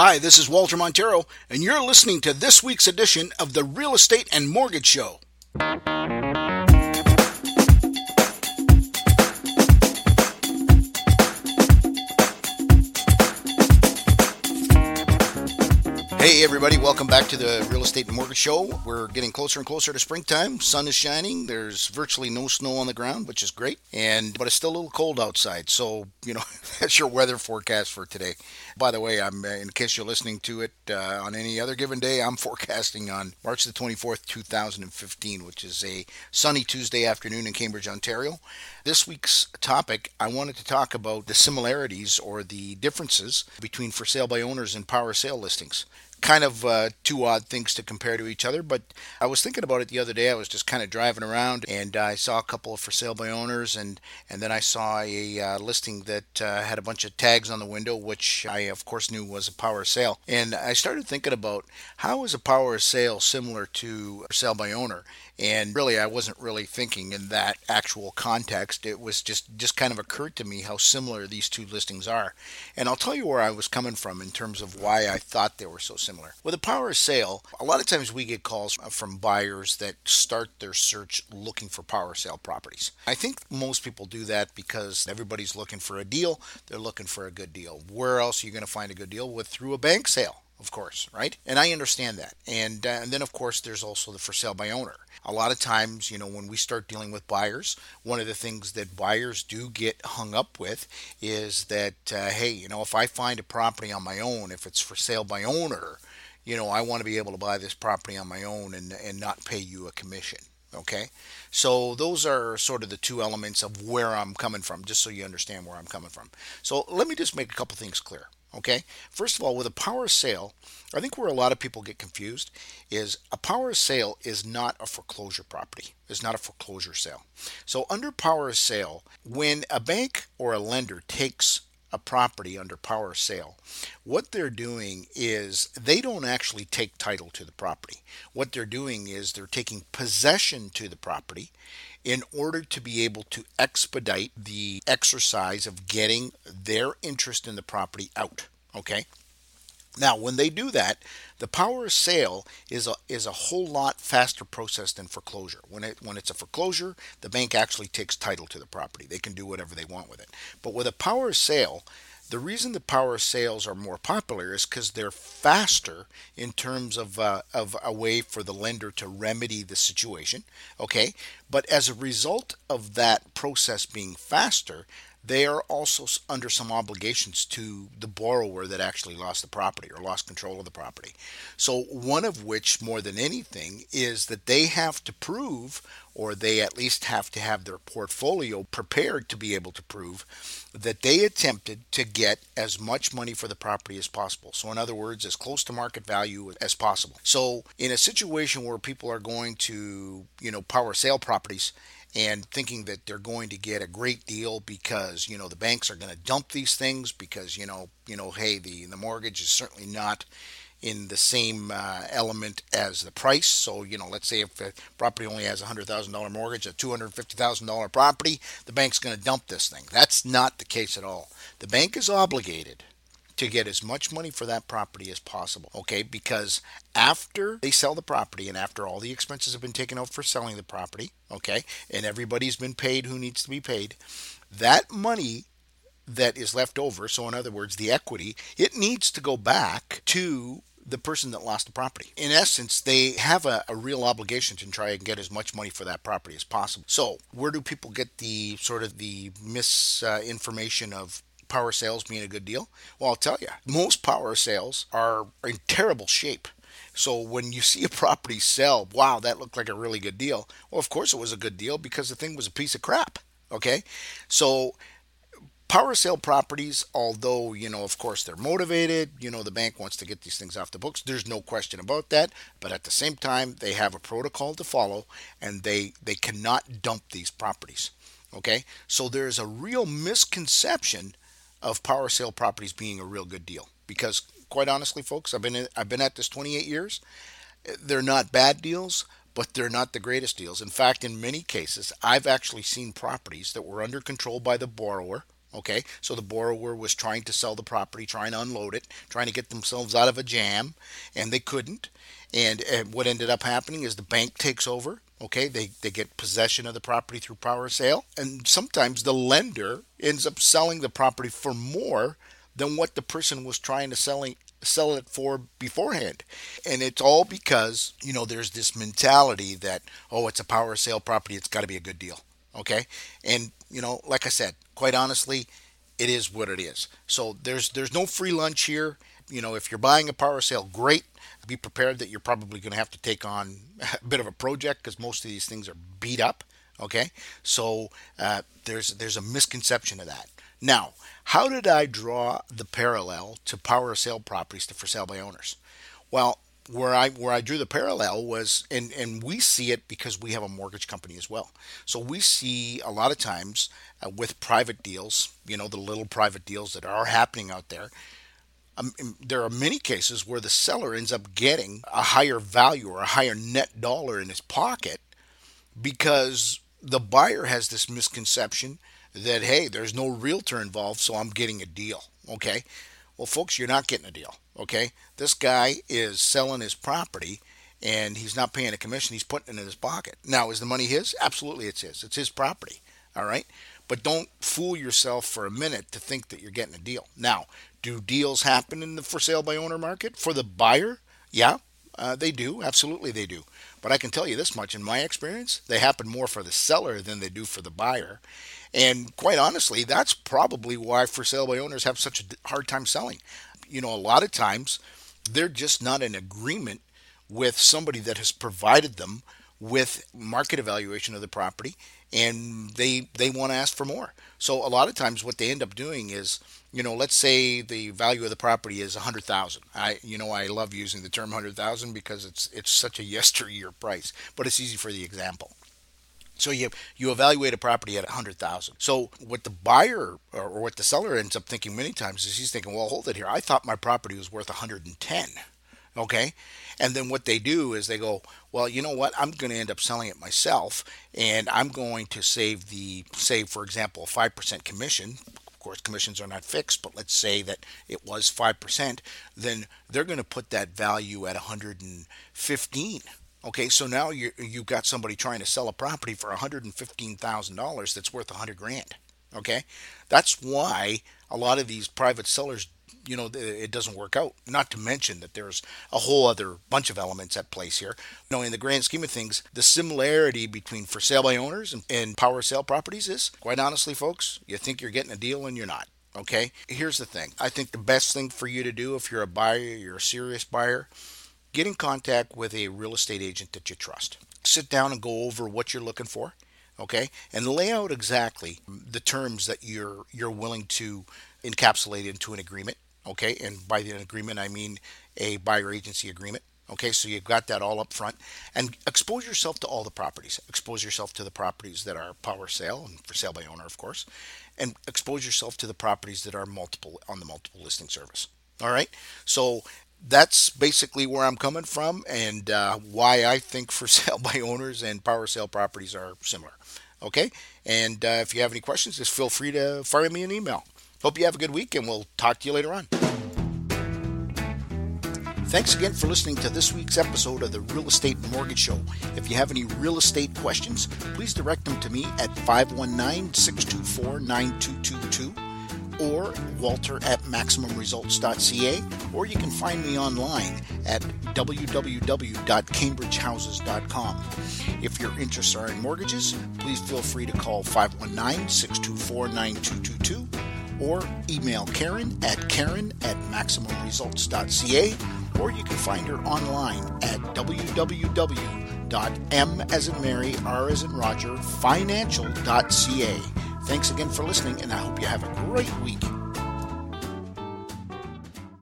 Hi, this is Walter Montero, and you're listening to this week's edition of the Real Estate and Mortgage Show. Hey, everybody, welcome back to the Real Estate and Mortgage Show. We're getting closer and closer to springtime. Sun is shining. There's virtually no snow on the ground, which is great. And but it's still a little cold outside. So, you know, that's your weather forecast for today. By the way, I'm uh, in case you're listening to it uh, on any other given day, I'm forecasting on March the 24th, 2015, which is a sunny Tuesday afternoon in Cambridge, Ontario. This week's topic, I wanted to talk about the similarities or the differences between for sale by owners and power sale listings kind of uh, two odd things to compare to each other. But I was thinking about it the other day. I was just kind of driving around and I saw a couple of for sale by owners, and and then I saw a uh, listing that uh, had a bunch of tags on the window, which I of course knew was a power sale. And I started thinking about how is a power sale similar to sale by owner. And really, I wasn't really thinking in that actual context. It was just just kind of occurred to me how similar these two listings are. And I'll tell you where I was coming from in terms of why I thought they were so similar. With a power of sale, a lot of times we get calls from buyers that start their search looking for power sale properties. I think most people do that because everybody's looking for a deal. They're looking for a good deal. Where else are you going to find a good deal? With through a bank sale of course, right? And I understand that. And, uh, and then, of course, there's also the for sale by owner. A lot of times, you know, when we start dealing with buyers, one of the things that buyers do get hung up with is that, uh, hey, you know, if I find a property on my own, if it's for sale by owner, you know, I want to be able to buy this property on my own and, and not pay you a commission. Okay, so those are sort of the two elements of where I'm coming from, just so you understand where I'm coming from. So let me just make a couple things clear. Okay, first of all, with a power sale, I think where a lot of people get confused is a power sale is not a foreclosure property, it's not a foreclosure sale. So, under power sale, when a bank or a lender takes a property under power sale, what they're doing is they don't actually take title to the property. What they're doing is they're taking possession to the property in order to be able to expedite the exercise of getting their interest in the property out. Okay? Now, when they do that, the power of sale is a is a whole lot faster process than foreclosure. When it when it's a foreclosure, the bank actually takes title to the property. They can do whatever they want with it. But with a power of sale, the reason the power of sales are more popular is because they're faster in terms of, uh, of a way for the lender to remedy the situation. Okay, but as a result of that process being faster, they are also under some obligations to the borrower that actually lost the property or lost control of the property. So, one of which, more than anything, is that they have to prove, or they at least have to have their portfolio prepared to be able to prove that they attempted to get as much money for the property as possible. So, in other words, as close to market value as possible. So, in a situation where people are going to, you know, power sale properties and thinking that they're going to get a great deal because you know the banks are going to dump these things because you know you know hey the the mortgage is certainly not in the same uh, element as the price. So, you know, let's say if a property only has a $100,000 mortgage, a $250,000 property, the bank's going to dump this thing. That's not the case at all. The bank is obligated to get as much money for that property as possible. Okay, because after they sell the property and after all the expenses have been taken out for selling the property, okay, and everybody's been paid who needs to be paid, that money that is left over, so in other words, the equity, it needs to go back to the person that lost the property. In essence, they have a, a, real obligation to try and get as much money for that property as possible. So, where do people get the sort of the misinformation of power sales being a good deal? Well, I'll tell you, most power sales are in terrible shape. So when you see a property sell, wow, that looked like a really good deal. Well, of course it was a good deal because the thing was a piece of crap. Okay? So power sale properties, although, you know, of course they're motivated, you know, the bank wants to get these things off the books. There's no question about that. But at the same time, they have a protocol to follow and they, they cannot dump these properties. Okay? So there's a real misconception of power sale properties being a real good deal because quite honestly folks I've been in, I've been at this 28 years they're not bad deals but they're not the greatest deals in fact in many cases I've actually seen properties that were under control by the borrower Okay, so the borrower was trying to sell the property, trying to unload it, trying to get themselves out of a jam, and they couldn't. And, and what ended up happening is the bank takes over. Okay, they, they get possession of the property through power sale, and sometimes the lender ends up selling the property for more than what the person was trying to selling sell it for beforehand. And it's all because, you know, there's this mentality that, oh, it's a power sale property, it's got to be a good deal. Okay? And, you know, like I said, quite honestly, it is what it is. So there's there's no free lunch here. You know, if you're buying a power sale, great. Be prepared that you're probably going to have to take on a bit of a project because most of these things are beat up. Okay, so uh, there's there's a misconception of that. Now, how did I draw the parallel to power sale properties to for sale by owners? Well, where I where I drew the parallel was and and we see it because we have a mortgage company as well. So we see a lot of times uh, with private deals, you know, the little private deals that are happening out there. Um, there are many cases where the seller ends up getting a higher value or a higher net dollar in his pocket because the buyer has this misconception that hey, there's no realtor involved, so I'm getting a deal. Okay, well, folks, you're not getting a deal. Okay, this guy is selling his property and he's not paying a commission. He's putting it in his pocket. Now, is the money his? Absolutely, it's his. It's his property. All right, but don't fool yourself for a minute to think that you're getting a deal. Now, do deals happen in the for sale by owner market for the buyer? Yeah, uh, they do. Absolutely, they do. But I can tell you this much in my experience, they happen more for the seller than they do for the buyer. And quite honestly, that's probably why for sale by owners have such a hard time selling. You know, a lot of times they're just not in agreement with somebody that has provided them with market evaluation of the property and they they want to ask for more. So a lot of times what they end up doing is, you know, let's say the value of the property is 100,000. I you know, I love using the term 100,000 because it's it's such a yesteryear price, but it's easy for the example. So you you evaluate a property at 100,000. So what the buyer or what the seller ends up thinking many times is he's thinking, "Well, hold it here. I thought my property was worth 110." Okay? And then what they do is they go, "Well, you know what? I'm going to end up selling it myself and I'm going to save the save for example, 5% commission of course, commissions are not fixed, but let's say that it was 5%, then they're going to put that value at 115 Okay, so now you you've got somebody trying to sell a property for $115,000 that's worth 100 grand. Okay? That's why a lot of these private sellers, you know, it doesn't work out. Not to mention that there's a whole other bunch of elements at place here. You know, in the grand scheme of things, the similarity between for sale by owners and, and power sale properties is, quite honestly, folks, you think you're getting a deal and you're not. Okay? Here's the thing. I think the best thing for you to do if you're a buyer, you're a serious buyer, get in contact with a real estate agent that you trust. Sit down and go over what you're looking for, okay? And lay out exactly the terms that you're you're willing to encapsulate into an agreement, okay? And by the agreement I mean a buyer agency agreement. Okay, so you've got that all up front and expose yourself to all the properties. Expose yourself to the properties that are power sale and for sale by owner, of course, and expose yourself to the properties that are multiple on the multiple listing service. All right, so that's basically where I'm coming from and uh, why I think for sale by owners and power sale properties are similar. Okay, and uh, if you have any questions, just feel free to fire me an email. Hope you have a good week, and we'll talk to you later on. Thanks again for listening to this week's episode of the Real Estate Mortgage Show. If you have any real estate questions, please direct them to me at 519 624 9222 or walter at maximumresults.ca, or you can find me online at www.cambridgehouses.com. If your interests are in mortgages, please feel free to call 519 624 9222 or email Karen at karen at maximumresults.ca, or you can find her online at www.m as in Mary, R as in Roger, financial.ca. Thanks again for listening, and I hope you have a great week.